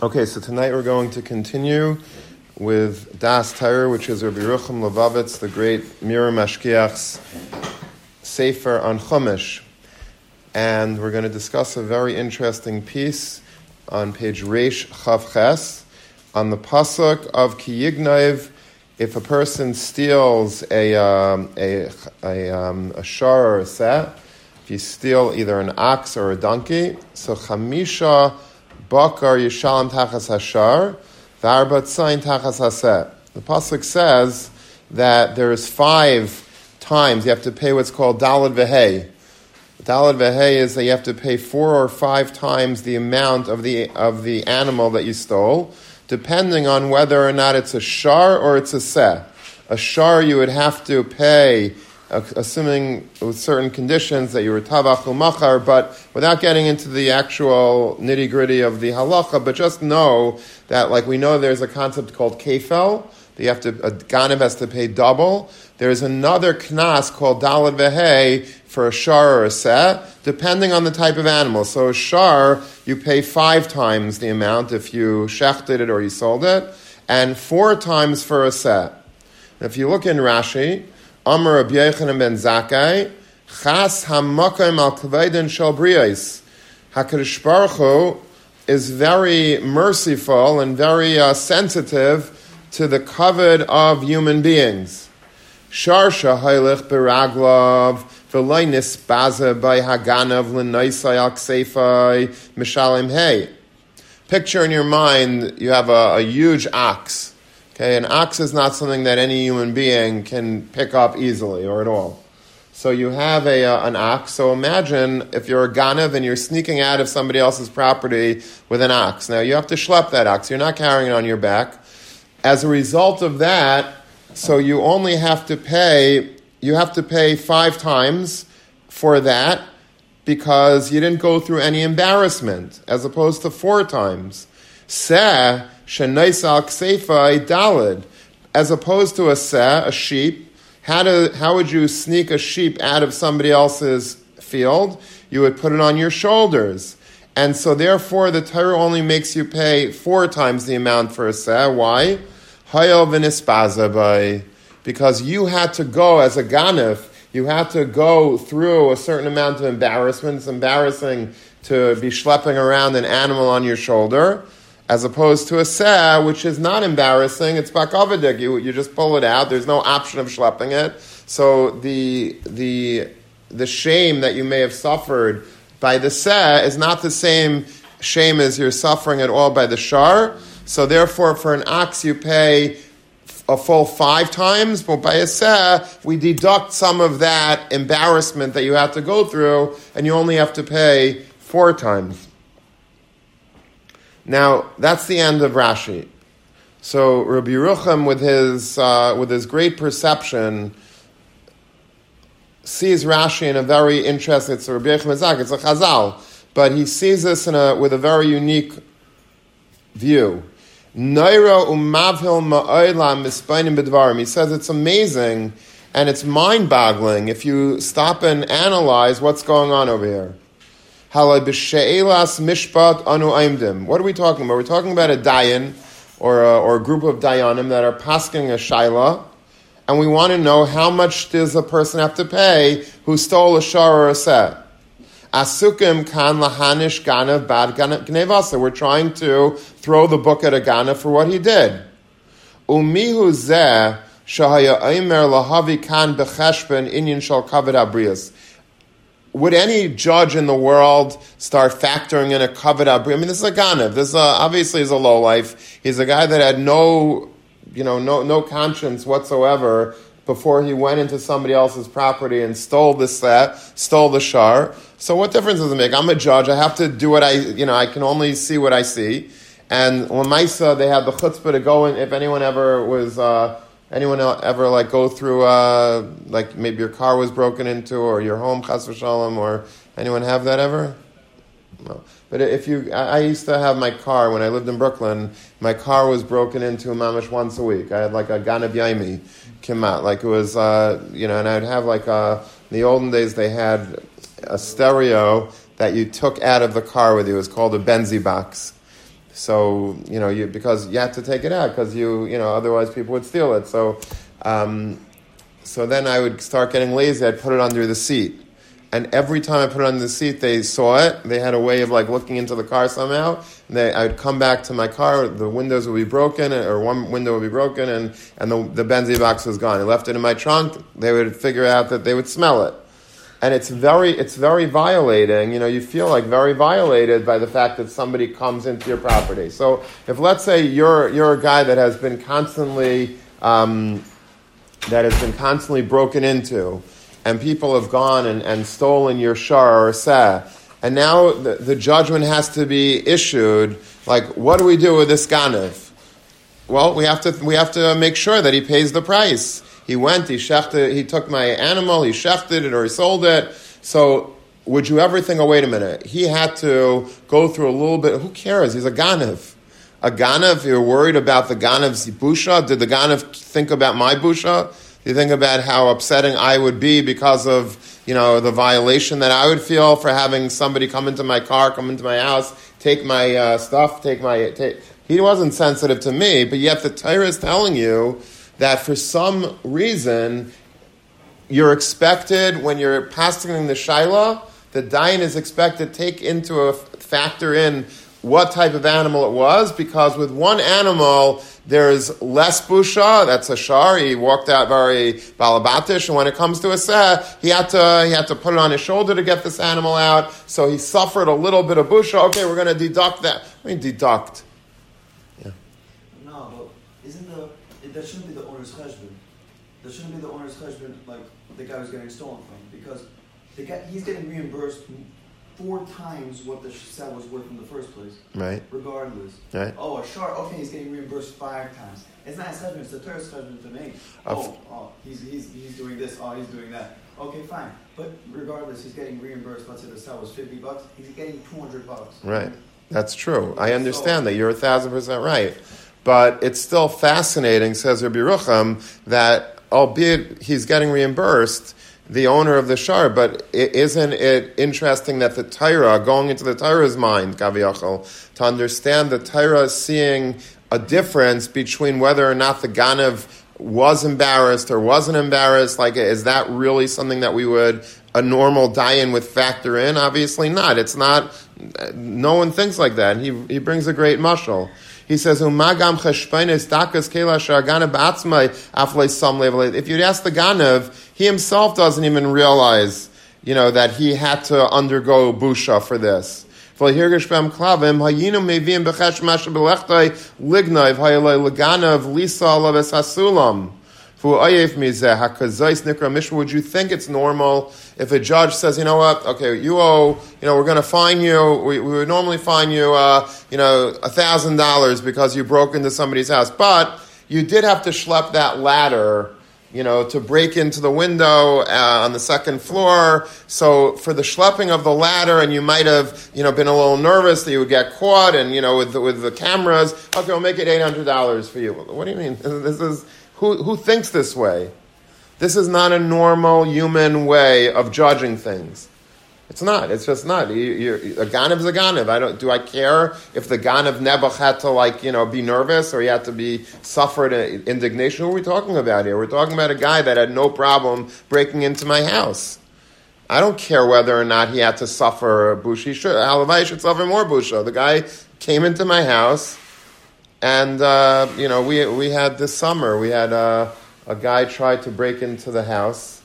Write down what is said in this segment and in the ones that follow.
Okay, so tonight we're going to continue with Daas Torah, which is Rabbi Rucham Levovitz, the great Mirrer Mashgiach's Sefer on Chumash. And we're going to discuss a very interesting piece on page Reish Chav Ches on the Pasuk of Ki Kiyignaiv. If a person steals a, um, a, a, um, a shar or a set, if you steal either an ox or a donkey, so Chamisha Bakar Yishalem Tachas Hashar, Varbat Sain Tachas Haset. The Pasuk says that there's five times you have to pay what's called Dalad Vehei. Dalad Vehei is that you have to pay four or five times the amount of the, of the animal that you stole, depending on whether or not it's a shar or it's a seh. A shar you would have to pay assuming with certain conditions that you were tavach machar, but without getting into the actual nitty gritty of the halacha, but just know that, like we know, there's a concept called kefel. That you have to a has to pay double. There's another knas called dalad vehe for a shar or a set, depending on the type of animal. So a shar you pay five times the amount if you shechted it or you sold it, and four times for a set. If you look in Rashi. Amar Rabbi Yochanan ben Zakkai, Chas hamakim al kveidin shel briyos. Hakadosh Baruch Hu is very merciful and very uh, sensitive to the kavod of human beings. Sharsha heilich beraglav v'loy nisbaza by haganav l'noisai al ksefai mishalim hey. Picture in your mind you have a, a huge ox Okay, an ox is not something that any human being can pick up easily or at all. So you have a, uh, an ox. So imagine if you're a ganav and you're sneaking out of somebody else's property with an ox. Now you have to schlep that ox. You're not carrying it on your back. As a result of that, so you only have to pay. You have to pay five times for that because you didn't go through any embarrassment, as opposed to four times. Seh shenaisal ksefai dalid, as opposed to a seh, a sheep. How, do, how would you sneak a sheep out of somebody else's field? You would put it on your shoulders. And so, therefore, the Torah only makes you pay four times the amount for a seh. Why? Because you had to go as a ganif, you had to go through a certain amount of embarrassment. It's embarrassing to be schlepping around an animal on your shoulder as opposed to a seh, which is not embarrassing. It's bakavadik. You, you just pull it out. There's no option of schlepping it. So the, the, the shame that you may have suffered by the seh is not the same shame as you're suffering at all by the shar. So therefore, for an ox, you pay a full five times, but by a seh, we deduct some of that embarrassment that you have to go through, and you only have to pay four times. Now, that's the end of Rashi. So Rabbi Yerucham, with his, uh, with his great perception, sees Rashi in a very interesting, it's a Rabbi Yerucham it's a chazal, but he sees this in a, with a very unique view. He says it's amazing and it's mind-boggling if you stop and analyze what's going on over here. What are we talking about? We're talking about a dayan or a, or a group of dayanim that are pasking a shaila, and we want to know how much does a person have to pay who stole a shar or a set. Asukim kan lahanish ganav bad gnevasa. We're trying to throw the book at a ganav for what he did. Umihu zeh shahaya aimer lahavi kan becheshben inyan shal kavod abrius would any judge in the world start factoring in a kavod I mean, this is a ganav. This is a, obviously is a low life. He's a guy that had no, you know, no no conscience whatsoever before he went into somebody else's property and stole the set, stole the shar. So what difference does it make? I'm a judge. I have to do what I, you know, I can only see what I see. And when Maisa, they have the chutzpah to go in. If anyone ever was. Uh, Anyone ever like go through uh, like maybe your car was broken into or your home chas v'shalom or anyone have that ever? No. But if you, I, used to have my car when I lived in Brooklyn. My car was broken into mamish once a week. I had like a ganab yaimi kimat, like it was, uh, you know, and I'd have like a, uh, in the olden days they had a stereo that you took out of the car with you. It was called a Benzi box. So you know, you because you have to take it out because you you know otherwise people would steal it. So um, so then I would start getting lazy. I'd put it under the seat. And every time I put it under the seat, they saw it. They had a way of like looking into the car somehow. They, I would come back to my car. The windows would be broken, or one window would be broken, and, and the, the Benzie box was gone. I left it in my trunk. They would figure out that they would smell it and it's very it's very violating you know you feel like very violated by the fact that somebody comes into your property. So if let's say you're you're a guy that has been constantly um, that has been constantly broken into and people have gone and, and stolen your shar or seh and now the, the judgment has to be issued like what do we do with this ganav well we have to we have to make sure that he pays the price he went, he shechted, he took my animal, he shechted it or he sold it. So would you ever think, oh, wait a minute, he had to go through a little bit, who cares? He's a ganav. A ganav, you're worried about the ganav's busha? Did the ganav think about my busha? You think about how upsetting I would be because of, you know, the violation that I would feel for having somebody come into my car, come into my house, take my uh, stuff, take my, take, he wasn't sensitive to me, but yet the Torah is telling you that for some reason you're expected when you're passing the shaila, the dayan is expected to take into a factor in what type of animal it was, because with one animal there's less busha. That's a shar. He walked out very balabatish, and when it comes to a seh, he had to he had to put it on his shoulder to get this animal out. So he suffered a little bit of busha. Okay, we're going to deduct that. I mean, deduct. Yeah. No, but isn't the that shouldn't be the owner's husband. That shouldn't be the owner's husband like the guy who's getting stolen from because the guy he's getting reimbursed four times what the set was worth in the first place. Right. Regardless. Right. Oh, a shark. Okay, he's getting reimbursed five times. It's not his husband. It's the tourist husband to make. Oh, oh, he's, he's he's doing this. Oh, he's doing that. Okay, fine. But regardless, he's getting reimbursed. Let's say the set was fifty bucks. He's getting two hundred bucks. Right. That's true. I understand so, that. You're a thousand percent right. But it's still fascinating, says Rabbi Rucham, that albeit he's getting reimbursed, the owner of the shar, but isn't it interesting that the Torah, going into the Torah's mind, Gaviyachal, to understand the Torah seeing a difference between whether or not the Ganav was embarrassed or wasn't embarrassed? Like, is that really something that we would, a normal dayan would factor in? Obviously not. It's not, no one thinks like that. He, he brings a great mushal. He says, "Umagam dakas ba'atzmai. If you'd ask the ganav, he himself doesn't even realize, you know, that he had to undergo busha for this. Lignaiv lisa. Would you think it's normal if a judge says, you know what, okay, you owe, you know, we're going to fine you, we, we would normally fine you, uh, you know, $1,000 because you broke into somebody's house, but you did have to schlep that ladder, you know, to break into the window uh, on the second floor. So for the schlepping of the ladder, and you might have, you know, been a little nervous that you would get caught, and you know, with the, with the cameras. Okay, we'll make it eight hundred dollars for you. What do you mean? This is who, who thinks this way? This is not a normal human way of judging things. It's not. It's just not. You, a ganav is a ganav. I don't. Do I care if the ganav Nebuch had to like you know be nervous or he had to be suffered indignation? Who are we talking about here? We're talking about a guy that had no problem breaking into my house. I don't care whether or not he had to suffer bush. He should. Halavai should suffer more busha. The guy came into my house. And uh, you know, we we had this summer we had uh, a guy try to break into the house.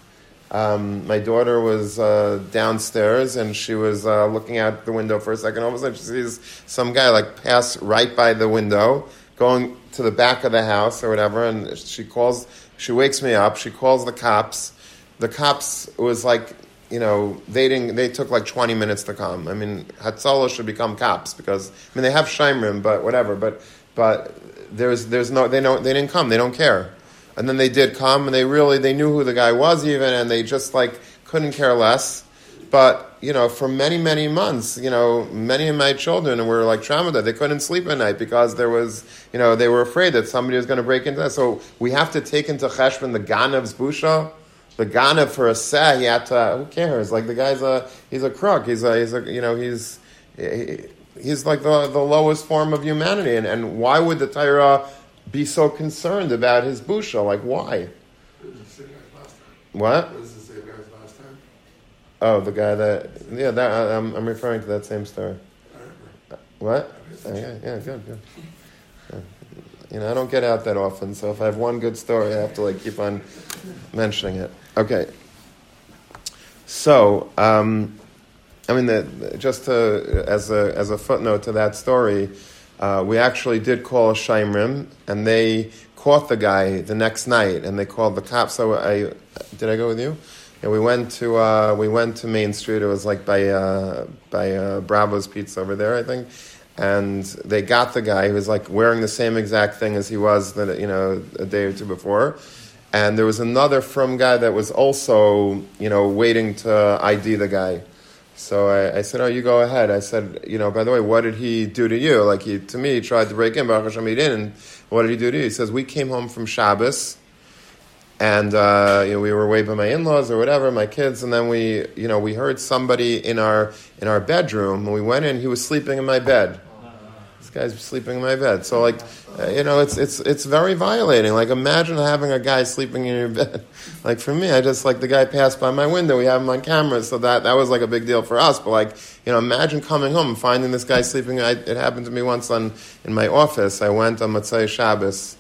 Um, my daughter was uh, downstairs and she was uh, looking out the window for a second. All of a sudden, she sees some guy like pass right by the window, going to the back of the house or whatever. And she calls. She wakes me up. She calls the cops. The cops was like you know, they didn't. They took like twenty minutes to come. I mean, Hatzalah should become cops because I mean they have Shaimrim, but whatever. But but there's, there's no, they, don't, they didn't come, they don't care. And then they did come, and they really, they knew who the guy was even, and they just like couldn't care less. But, you know, for many, many months, you know, many of my children were like traumatized. They couldn't sleep at night because there was, you know, they were afraid that somebody was going to break into that. So we have to take into cheshbon the ganav's busha. The ganav for a seh, he had to, who cares? Like the guy's a, he's a crook. He's a, he's a, you know, he's, he, he's like the, the lowest form of humanity. And, and why would the Torah be so concerned about his busha? Like, why? What? Oh, the guy that yeah, that I'm, I'm referring to that same story. What? Oh, yeah, yeah, good, good. Yeah. You know, I don't get out that often, so if I have one good story, I have to like keep on mentioning it. Okay. So, um, I mean, the, just to, as a as a footnote to that story, uh, we actually did call Shaimrim, and they caught the guy the next night, and they called the cops. So I did I go with you? Yeah, we went to uh, we went to Main Street. It was like by uh, by uh, Bravo's Pizza over there, I think. And they got the guy who was like wearing the same exact thing as he was, the, you know, a day or two before. And there was another from guy that was also, you know, waiting to ID the guy. So I, I, said, "Oh, you go ahead." I said, "You know, by the way, what did he do to you? Like he to me he tried to break in, Baruch Hashem he didn't. And what did he do to you?" He says, "We came home from Shabbos, and uh, you know we were away by my in-laws or whatever, my kids, and then we, you know, we heard somebody in our in our bedroom, we went in. He was sleeping in my bed." Guy's sleeping in my bed. So like, uh, you know, it's it's it's very violating. Like, imagine having a guy sleeping in your bed. like for me, I just like the guy passed by my window. We have him on camera, so that that was like a big deal for us. But like, you know, imagine coming home and finding this guy sleeping. I, it happened to me once on in my office. I went on Motzei Shabbos.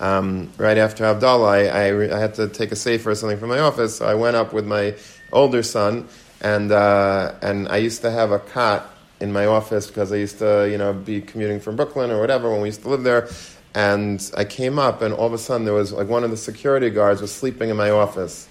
Um, right after Havdalah, I, I, I, had to take a safe or something from my office, so I went up with my older son, and uh, and I used to have a cot in my office because I used to, you know, be commuting from Brooklyn or whatever when we used to live there. And I came up, and all of a sudden there was like one of the security guards was sleeping in my office.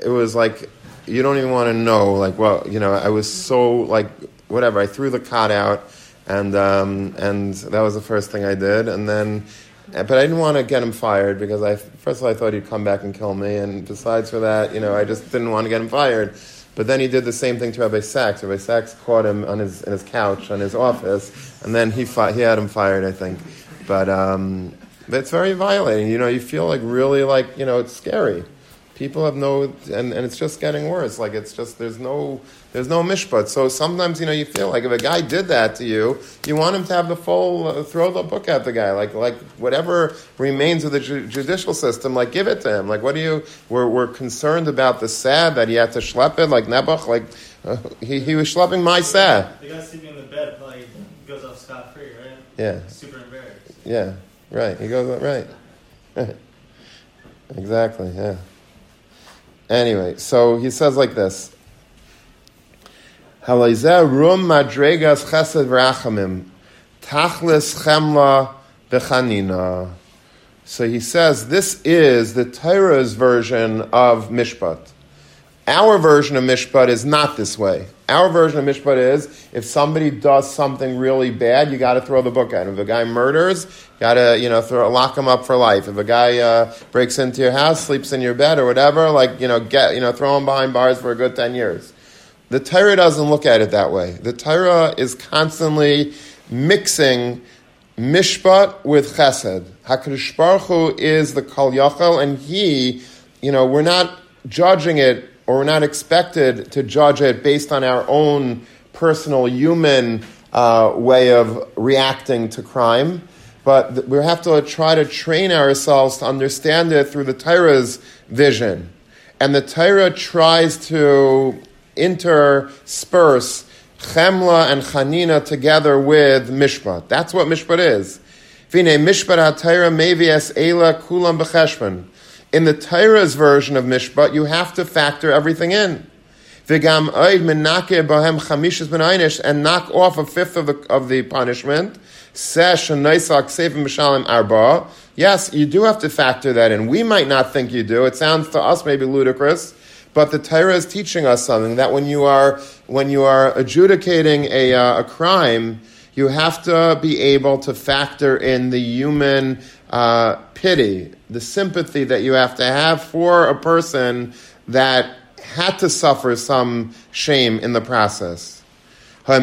It was like you don't even want to know, like, well, you know, I was so like whatever. I threw the cot out, and um, and that was the first thing I did, and then. But I didn't want to get him fired because I first of all I thought he'd come back and kill me, and besides for that, you know, I just didn't want to get him fired. But then he did the same thing to Rabbi Sachs. Rabbi Sachs caught him on his, in his couch, on his office, and then he, fi- he had him fired, I think. But, um, it's very violating. You know, you feel like really like, you know, it's scary. People have no, and, and it's just getting worse. Like it's just, there's no, there's no mishpat. So sometimes, you know, you feel like if a guy did that to you, you want him to have the full, uh, throw the book at the guy. Like, like whatever remains of the ju- judicial system, like give it to him. Like what do you, we're, we're concerned about the sad that he had to schlep it, like Nebuch, like uh, he, he was schlepping my sad. The guy sleeping in the bed probably goes off scot free, right? Yeah. Super embarrassed. Yeah, right. He goes, right. right. Exactly, yeah. Anyway, so he says like this. rum madregas chesed rachamim, tachlis chemla bechanina. So he says this is the Torah's version of mishpat. Our version of mishpat is not this way. Our version of mishpat is if somebody does something really bad, you got to throw the book at him. If a guy murders, got to you know throw, lock him up for life. If a guy uh, breaks into your house, sleeps in your bed or whatever, like you know get you know throw him behind bars for a good ten years. The Torah doesn't look at it that way. The Torah is constantly mixing mishpat with chesed. Hakadosh Baruch Hu is the kol yachal, and he, you know, we're not judging it or we're not expected to judge it based on our own personal human uh, way of reacting to crime. But we have to try to train ourselves to understand it through the Torah's vision. And the Torah tries to intersperse chemla and chanina together with mishpat. That's what mishpat is. Vine mishpat ha-Torah mevies ela kulam b'cheshbon. In the Torah's version of Mishpat, you have to factor everything in. And knock off a fifth of the, of the punishment. Yes, you do have to factor that in. We might not think you do. It sounds to us maybe ludicrous, but the Torah is teaching us something that when you are when you are adjudicating a, uh, a crime, you have to be able to factor in the human uh, pity, the sympathy that you have to have for a person that had to suffer some shame in the process. This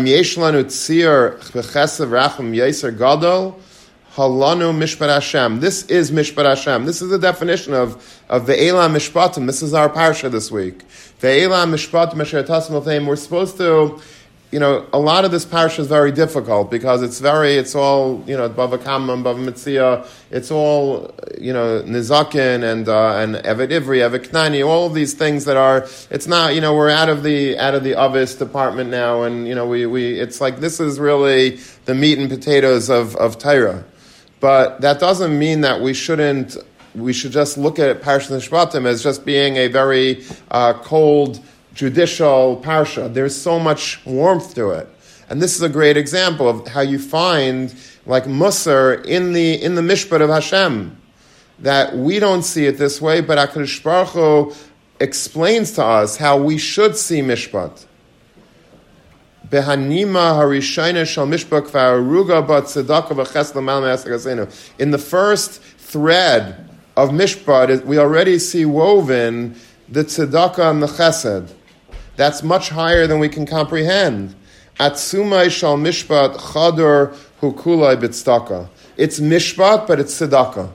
is mishpat Hashem. This is the definition of, of the Elam mishpatim. This is our parsha this week. The Elam mishpatim We're supposed to you know, a lot of this parsha is very difficult because it's very, it's all, you know, Bava Kamma, Bava Metzia, it's all, you know, Nezikin and, uh, and Eved Ivri, Evet Knani, all of these things that are, it's not, you know, we're out of the, out of the Avis department now and, you know, we, we, it's like this is really the meat and potatoes of, of Torah. But that doesn't mean that we shouldn't, we should just look at Parshat Mishpatim as just being a very uh, cold, judicial parsha. There's so much warmth to it. And this is a great example of how you find like Musar in the in the Mishpat of Hashem. That we don't see it this way, but HaKadosh Baruch Hu explains to us how we should see Mishpat. In the first thread of mishpat, we already see woven the tzedakah and the chesed. That's much higher than we can comprehend. Atsumai shal mishpat chadur hukulai bitstaka. It's mishpat, but it's tzedakah.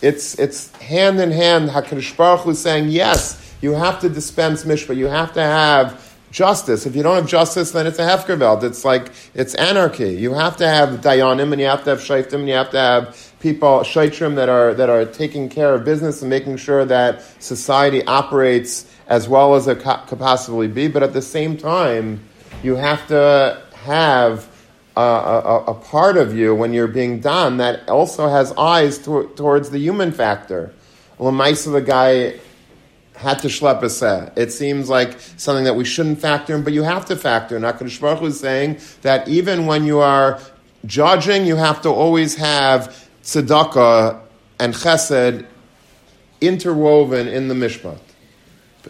It's, it's hand in hand. Hakadosh Baruch Hu saying, yes, you have to dispense mishpat. You have to have justice. If you don't have justice, then it's a hefkerveld. It's like it's anarchy. You have to have dayanim, and you have to have shaiftim, and you have to have people shaitrim that are that are taking care of business and making sure that society operates as well as it could possibly be, but at the same time, you have to have a, a, a part of you when you're being done that also has eyes to, towards the human factor. Lamaisa, the guy had to schlep a seh. It seems like something that we shouldn't factor in, but you have to factor in. HaKadosh Baruch is saying that even when you are judging, you have to always have tzedakah and chesed interwoven in the mishpat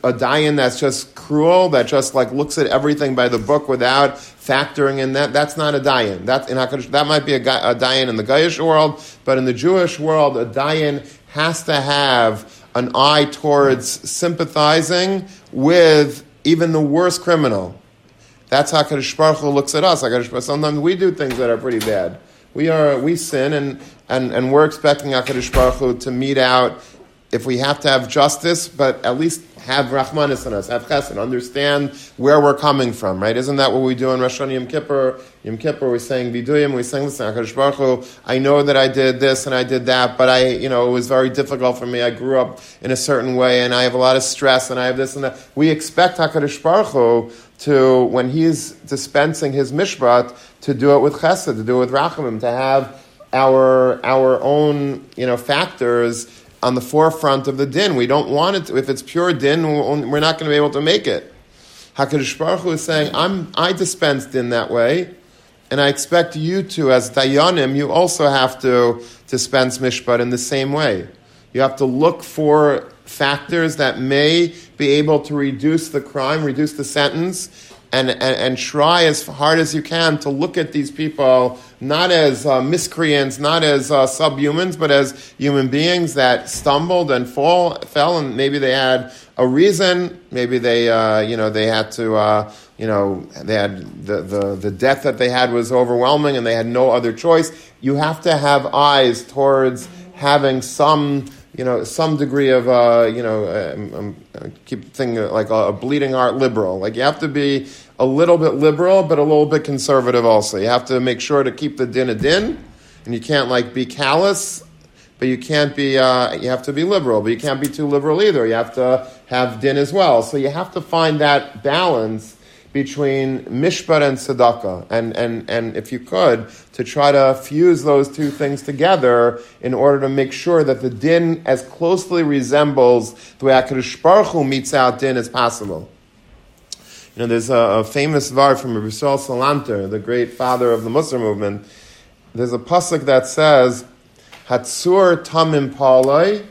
a dayan that's just cruel, that just like looks at everything by the book without factoring in that, that's not a dayan. That, that might be a, a dayan in the Gayish world, but in the Jewish world, a dayan has to have an eye towards sympathizing with even the worst criminal. That's how Kadosh Baruch Hu looks at us. Sometimes we do things that are pretty bad. We are we sin and and, and we're expecting Hakadosh Baruch Hu to mete out if we have to have justice, but at least have Rahmanis on us, have Chesed, understand where we're coming from, right? Isn't that what we do in Rosh Hashanah Yom Kippur? Yom Kippur, we're saying Viduyim, we're saying, listen, HaKadosh Baruch Hu, I know that I did this and I did that, but I, you know, it was very difficult for me. I grew up in a certain way and I have a lot of stress and I have this and that. We expect HaKadosh Baruch Hu to, when he's dispensing his mishpat, to do it with Chesed, to do it with Rachamim, to have our, our own, you know, factors on the forefront of the din. We don't want it. To, if it's pure din, we're not going to be able to make it. Hakadosh Baruch Hu is saying, "I'm I dispense din that way, and I expect you to, as dayanim, you also have to dispense mishpat in the same way. You have to look for factors that may be able to reduce the crime, reduce the sentence, and, and, and, try as hard as you can to look at these people not as uh, miscreants, not as uh, subhumans, but as human beings that stumbled and fall, fell, and maybe they had a reason. Maybe they, uh, you know, they had to, uh, you know, they had the, the, the death that they had was overwhelming, and they had no other choice. You have to have eyes towards having some you know, some degree of, uh, you know, um, um, I keep thinking like a, bleeding heart liberal. Like you have to be a little bit liberal, but a little bit conservative also. You have to make sure to keep the din a din, and you can't like be callous, but you can't be, uh, you have to be liberal, but you can't be too liberal either. You have to have din as well. So you have to find that balance between mishpat and tzedakah, and, and, and if you could, to try to fuse those two things together in order to make sure that the din as closely resembles the way HaKadosh Baruch Hu meets out din as possible. You know, there's a, a famous var from Rabbi Salanter, the great father of the Musar movement. There's a pasuk that says, Hatsur tamim palai.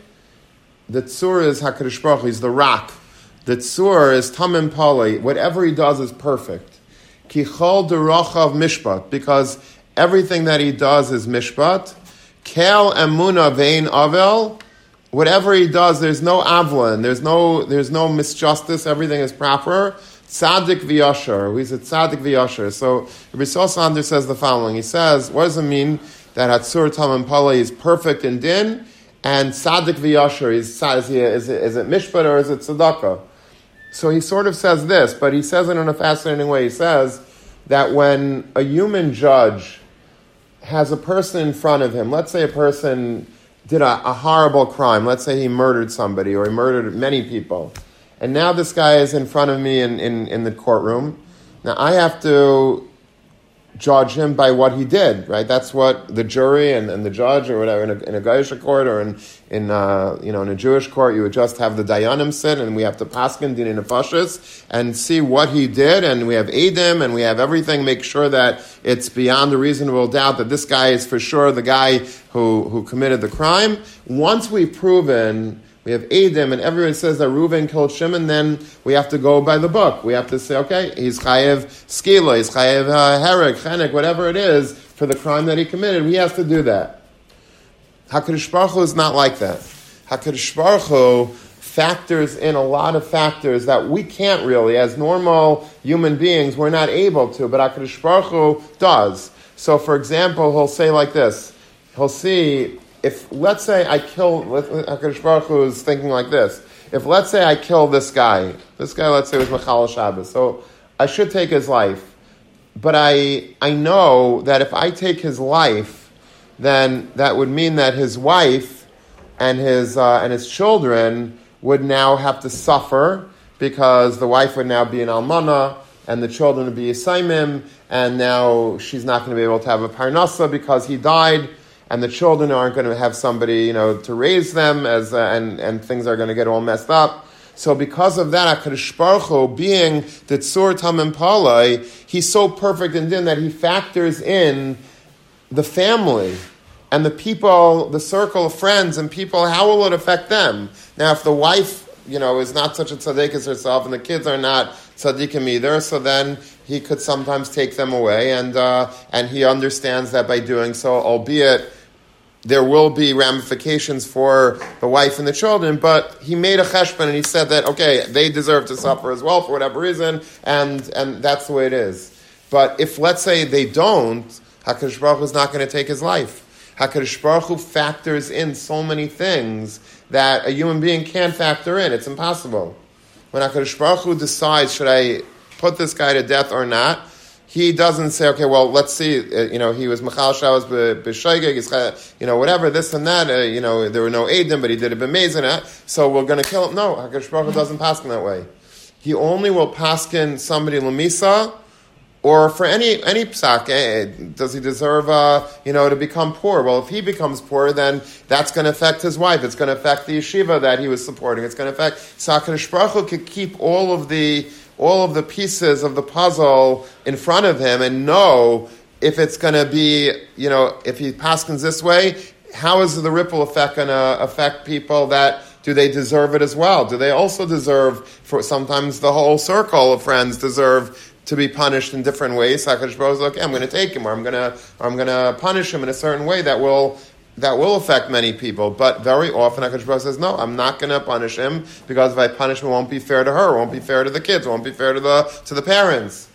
The tzur is Hakadosh Baruch Hu, he's the rock. The tzur is tamim palai. Whatever he does is perfect. Kichol derachav mishpat, because everything that he does is mishpat. Kel emuna vein avel. Whatever he does, there's no avlin, there's no, there's no misjustice, everything is proper. Tzaddik v'yasher. He's a tzaddik v'yasher. So Rabbi Salanter says the following. He says, what does it mean that Hatzur Talman Pala is perfect in din and tzaddik v'yasher is, is, is, is it mishpat or is it tzedakah? So he sort of says this, but he says it in a fascinating way. He says, that when a human judge has a person in front of him, let's say a person did a, a, horrible crime, let's say he murdered somebody or he murdered many people, and now this guy is in front of me in, in, in the courtroom. Now I have to judge him by what he did, right? That's what the jury and, and the judge or whatever in a, in a Gaisha court or in, in, uh, you know, in a Jewish court, you would just have the Dayanim sit and we have to paskin din nefashis and see what he did and we have Adim and we have everything, make sure that it's beyond a reasonable doubt that this guy is for sure the guy who, who committed the crime. Once we've proven we have Adim, and everyone says that Reuven killed Shimon, then we have to go by the book. We have to say, okay, he's Chayev Skila, he's Chayev uh, Herek, Chenek, whatever it is, for the crime that he committed. He has to do that. HaKadosh Baruch Hu is not like that. HaKadosh Baruch Hu factors in a lot of factors that we can't really, as normal human beings, we're not able to, but HaKadosh Baruch Hu does. So, for example, he'll say like this. He'll see if let's say I kill, Hakadosh Baruch Hu is thinking like this. If let's say I kill this guy, this guy, let's say was Machal Shabbos, so I should take his life, but I I know that if I take his life, then that would mean that his wife and his uh, and his children would now have to suffer because the wife would now be an almana and the children would be a saimim, and now she's not going to be able to have a parnasa because he died and the children aren't going to have somebody, you know, to raise them, as uh, and and things are going to get all messed up. So because of that, Hakadosh Baruch Hu, being the Tzur Tamim Palai, he's so perfect in din that he factors in the family and the people, the circle of friends and people. How will it affect them? Now, if the wife, you know, is not such a tzaddik as herself, and the kids are not tzaddikim either, so then he could sometimes take them away, and uh, and he understands that by doing so, albeit there will be ramifications for the wife and the children, but he made a cheshbon and he said that, okay, they deserve to suffer as well for whatever reason, and, and that's the way it is. But if, let's say, they don't, HaKadosh Baruch Hu is not going to take his life. HaKadosh Baruch Hu factors in so many things that a human being can't factor in. It's impossible. When HaKadosh Baruch Hu decides, should I put this guy to death or not, he doesn't say, okay, well, let's see, uh, you know, he was Michal Shabbos b'shoigeg, you know, whatever, this and that, uh, you know, there were no Adim, but he did it b'mezin, uh, so we're going to kill him. No, HaKadosh Baruch doesn't paskin that way. He only will paskin somebody lamisa, or for any any psak, eh, does he deserve, uh, you know, to become poor? Well, if he becomes poor, then that's going to affect his wife. It's going to affect the yeshiva that he was supporting. It's going to affect. Hakadosh Baruch could keep all of the all of the pieces of the puzzle in front of him and know if it's going to be, you know, if he paskins this way, how is the ripple effect going to affect people that do they deserve it as well? Do they also deserve, for sometimes the whole circle of friends deserve to be punished in different ways? Hakadosh Baruch okay, I'm going to take him, or I'm going to, I'm going to punish him in a certain way that will that will affect many people, but very often HaKadosh Baruch says, no, I'm not going to punish him because if I punish him, it won't be fair to her, it won't be fair to the kids, it won't be fair to the, to the parents.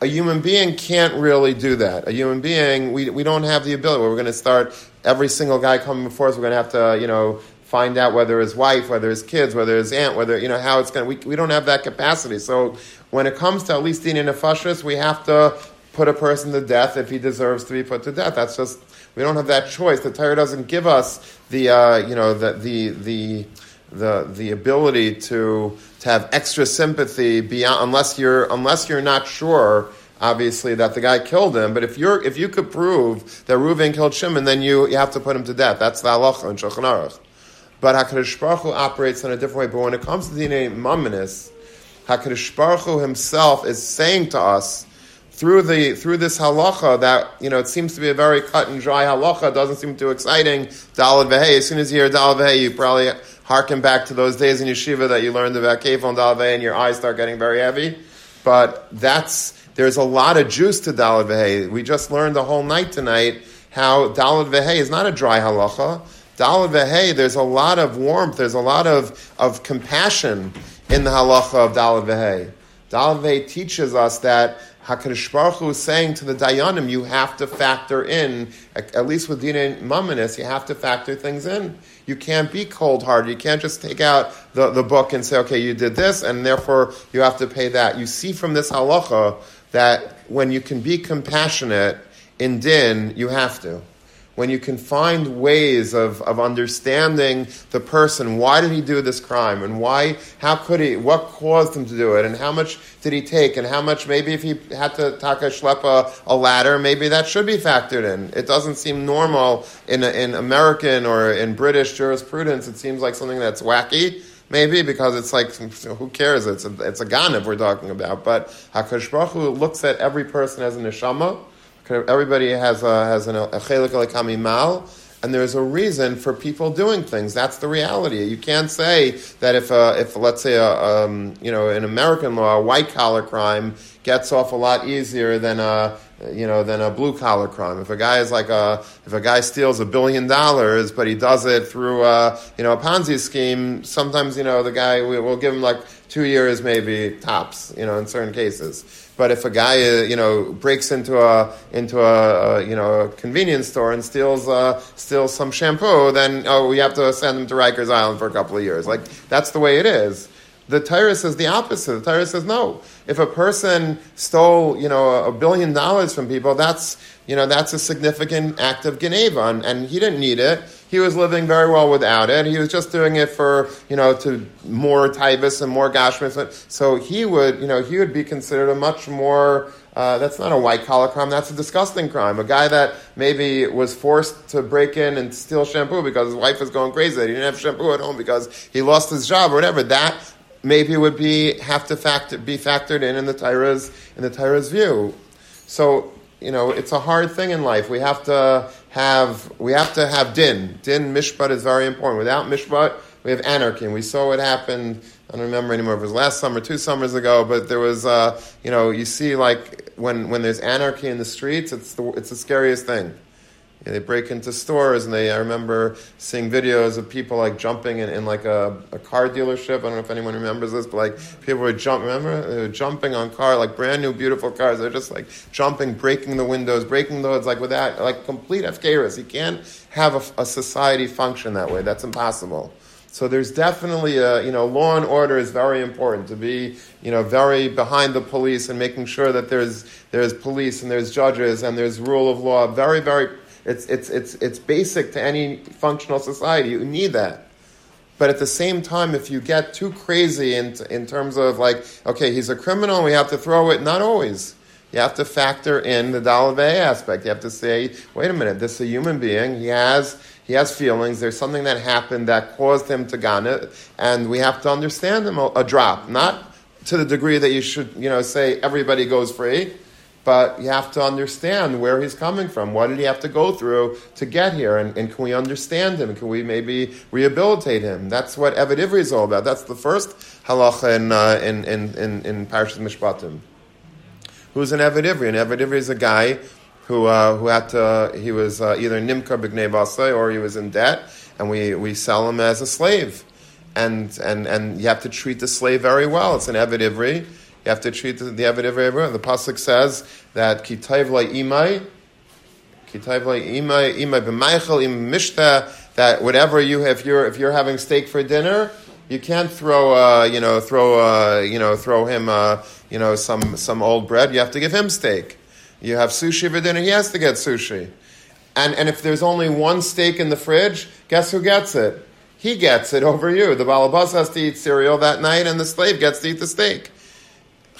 A human being can't really do that. A human being, we, we don't have the ability we're going to start every single guy coming before us, we're going to have to, you know, find out whether his wife, whether his kids, whether his aunt, whether, you know, how it's going to, we, we don't have that capacity. So when it comes to at least in nefashis, we have to put a person to death if he deserves to be put to death. That's just we don't have that choice. The Torah doesn't give us the uh, you know the the the the the ability to to have extra sympathy beyond unless you're unless you're not sure obviously that the guy killed him. But if you're if you could prove that Reuven killed Shimon, then you, you have to put him to death. That's the halacha in Shulchan Aruch. But Hakadosh Baruch Hu operates in a different way. But when it comes to dinei mumminus, Hakadosh Baruch Hu himself is saying to us through the through this halacha that you know it seems to be a very cut and dry halacha. doesn't seem too exciting. Dalad. As soon as you hear dalad you probably harken back to those days in yeshiva that you learned about kefil and and your eyes start getting very heavy. But that's there's a lot of juice to dalad. We just learned the whole night tonight how dalad is not a dry halacha. Dalad there's a lot of warmth. There's a lot of of compassion in the halacha of. Dalad v'hei teaches us that Hakadosh Baruch Hu is saying to the Dayanim, you have to factor in, at least with Dina Mamanis, you have to factor things in. You can't be cold hearted. You can't just take out the, the book and say, okay, you did this, and therefore you have to pay that. You see from this halacha, that when you can be compassionate in din, you have to when you can find ways of, of understanding the person, why did he do this crime, and why, how could he, what caused him to do it, and how much did he take, and how much, maybe if he had to taka schlepa a ladder, maybe that should be factored in. It doesn't seem normal in, in American or in British jurisprudence. It seems like something that's wacky. Maybe because it's like, who cares? It's a, it's a ganav we're talking about. But HaKadosh Baruch Hu looks at every person as a neshama, Everybody has a, has an, a mal, and there's a reason for people doing things. That's the reality. You can't say that if, uh, if let's say, a, um, you know, in American law, a white collar crime gets off a lot easier than a, you know, than a blue collar crime. If a guy is like a, if a guy steals a billion dollars, but he does it through a, you know, a Ponzi scheme, sometimes, you know, the guy, we, will give him like two years maybe tops, you know, in certain cases. But if a guy, uh, you know, breaks into a into a, a you know a convenience store and steals uh, steals some shampoo, then oh, we have to send him to Rikers Island for a couple of years. Like that's the way it is. The Torah says the opposite. The Torah says no. If a person stole, you know, a billion dollars from people, that's you know that's a significant act of geneva, and, and he didn't need it he was living very well without it. He was just doing it for, you know, to more taibas and more gashmis. So he would, you know, he would be considered a much more, uh, that's not a white collar crime, that's a disgusting crime. A guy that maybe was forced to break in and steal shampoo because his wife was going crazy. He didn't have shampoo at home because he lost his job or whatever. That maybe would be, have to factor, be factored in in the Torah's, in the Torah's view. So, you know, it's a hard thing in life. We have to have we have to have din. Din mishpat is very important. Without mishpat, we have anarchy. And we saw what happened. I don't remember anymore it was last summer, two summers ago, but there was, uh, you know, you see like when, when there's anarchy in the streets, it's the, it's the scariest thing. They break into stores, and they. I remember seeing videos of people like jumping in, in like a, a, car dealership. I don't know if anyone remembers this, but like people were jump. Remember, they were jumping on car like brand new, beautiful cars. They're just like jumping, breaking the windows, breaking the hoods, like without like complete afkeris. You can't have a, a society function that way. That's impossible. So there's definitely a, you know, law and order is very important to be, you know, very behind the police and making sure that there's, there's police and there's judges and there's rule of law. Very, very it's, it's, it's, it's basic to any functional society. You need that. But at the same time, if you get too crazy in, in terms of like, okay, he's a criminal, we have to throw it, not always. You have to factor in the Dalaveh aspect. You have to say, wait a minute, this is a human being. He has, he has feelings. There's something that happened that caused him to gun and we have to understand him a, a drop. Not to the degree that you should, you know, say everybody goes free, but you have to understand where he's coming from. What did he have to go through to get here? And, and can we understand him? Can we maybe rehabilitate him? That's what Eved Ivri is all about. That's the first halacha in, uh, in, in, in, in Parashas Mishpatim. Who's an Eved Ivri? An Eved Ivri is a guy who, uh, who had to, he was uh, either Nimka B'gnei Basai or he was in debt, and we, we sell him as a slave. And, and, and you have to treat the slave very well. It's an Eved Ivri you have to treat the, Eved Eved The Pasuk says that Kitayv imai, Kitayv imai, imai b'maichel im mishta, that whatever you if you're, if you're having steak for dinner, you can't throw, uh, you know, throw, uh, you know, throw him, uh, you know, some, some old bread. You have to give him steak. You have sushi for dinner, he has to get sushi. And, and if there's only one steak in the fridge, guess who gets it? He gets it over you. The balabas has to eat cereal that night, and the slave gets to eat the steak.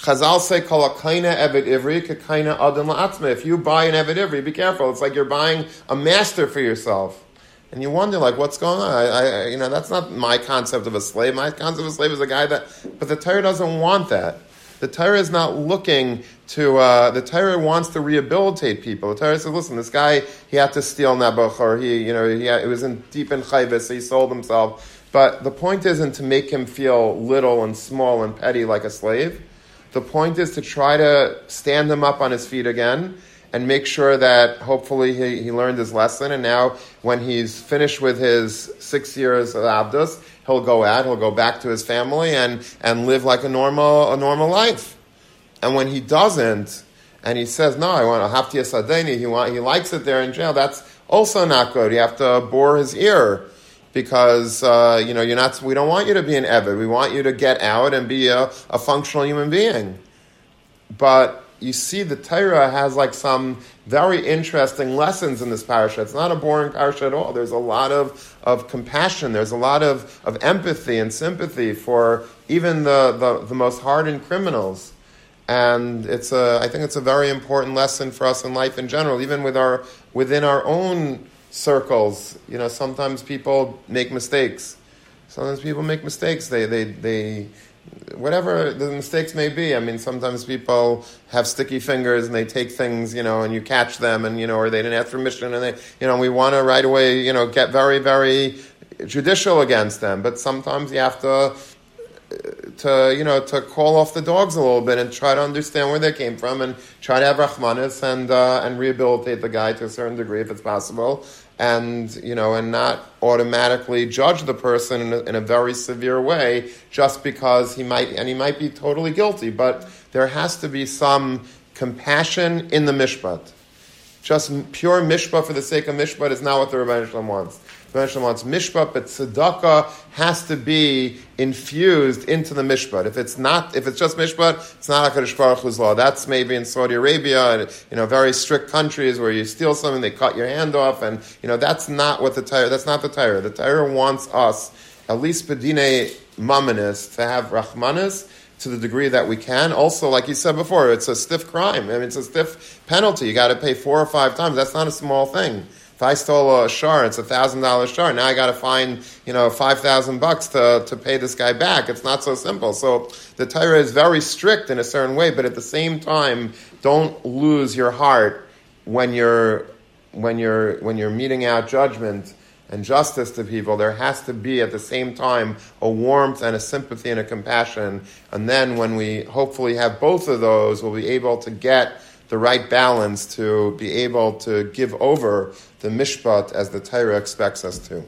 Chazal say, "Kol kaina eved ivri kaina adon la'atzme." If you buy an eved ivri, be careful. It's like you're buying a master for yourself, and you wonder, like, what's going on? I, I, you know, that's not my concept of a slave. My concept of a slave is a guy that, but the Torah doesn't want that. The Torah is not looking to. Uh, the Torah wants to rehabilitate people. The Torah says, "Listen, this guy he had to steal Nebuch, or he, you know, he had, it was in deep in chayvis, so he sold himself." But the point isn't to make him feel little and small and petty like a slave. The point is to try to stand him up on his feet again and make sure that hopefully he, he learned his lesson. And now, when he's finished with his six years of Abdus, he'll go out, he'll go back to his family and, and live like a normal, a normal life. And when he doesn't, and he says, No, I want a hafti sadeni, he, want, he likes it there in jail, that's also not good. You have to bore his ear because uh, you know you're not. We don't want you to be an eved. We want you to get out and be a, a functional human being. But you see the Torah has like some very interesting lessons in this parasha. It's not a boring parasha at all. There's a lot of, of compassion. There's a lot of, of empathy and sympathy for even the, the, the most hardened criminals. And it's a, I think it's a very important lesson for us in life in general, even with our, within our own circles. You know, sometimes people make mistakes. Sometimes people make mistakes. They, they, they, whatever the mistakes may be. I mean, sometimes people have sticky fingers and they take things, you know, and you catch them, and you know, or they didn't ask permission, and they, you know, we want to right away, you know, get very, very judicial against them. But sometimes you have to. To you know, to call off the dogs a little bit and try to understand where they came from, and try to have rahmanis and uh, and rehabilitate the guy to a certain degree if it's possible, and you know, and not automatically judge the person in a, in a, very severe way just because he might, and he might be totally guilty. But there has to be some compassion in the mishpat. Just pure mishpat for the sake of mishpat is not what the Rebbe Shalom wants. Rebbe wants mishpat, but tzedakah has to be infused into the mishpat. If it's not, if it's just mishpat, it's not Hakadosh Baruch Hu's law. That's maybe in Saudi Arabia, and you know, very strict countries where you steal something, they cut your hand off, and you know, that's not what the Torah. That's not the Torah. The Torah wants us, at least bedinei mamanis, to have rachmanis to the degree that we can. Also, like you said before, it's a stiff crime. I mean, it's a stiff penalty. You got to pay four or five times. That's not a small thing. I stole a shor, it's a thousand dollar shor. Now I got to find you know five thousand bucks to to pay this guy back. It's not so simple. So the Torah is very strict in a certain way, but at the same time, don't lose your heart when you're when you're when you're meting out judgment and justice to people, there has to be at the same time a warmth and a sympathy and a compassion. And then when we hopefully have both of those, we'll be able to get the right balance to be able to give over the mishpat as the Torah expects us to.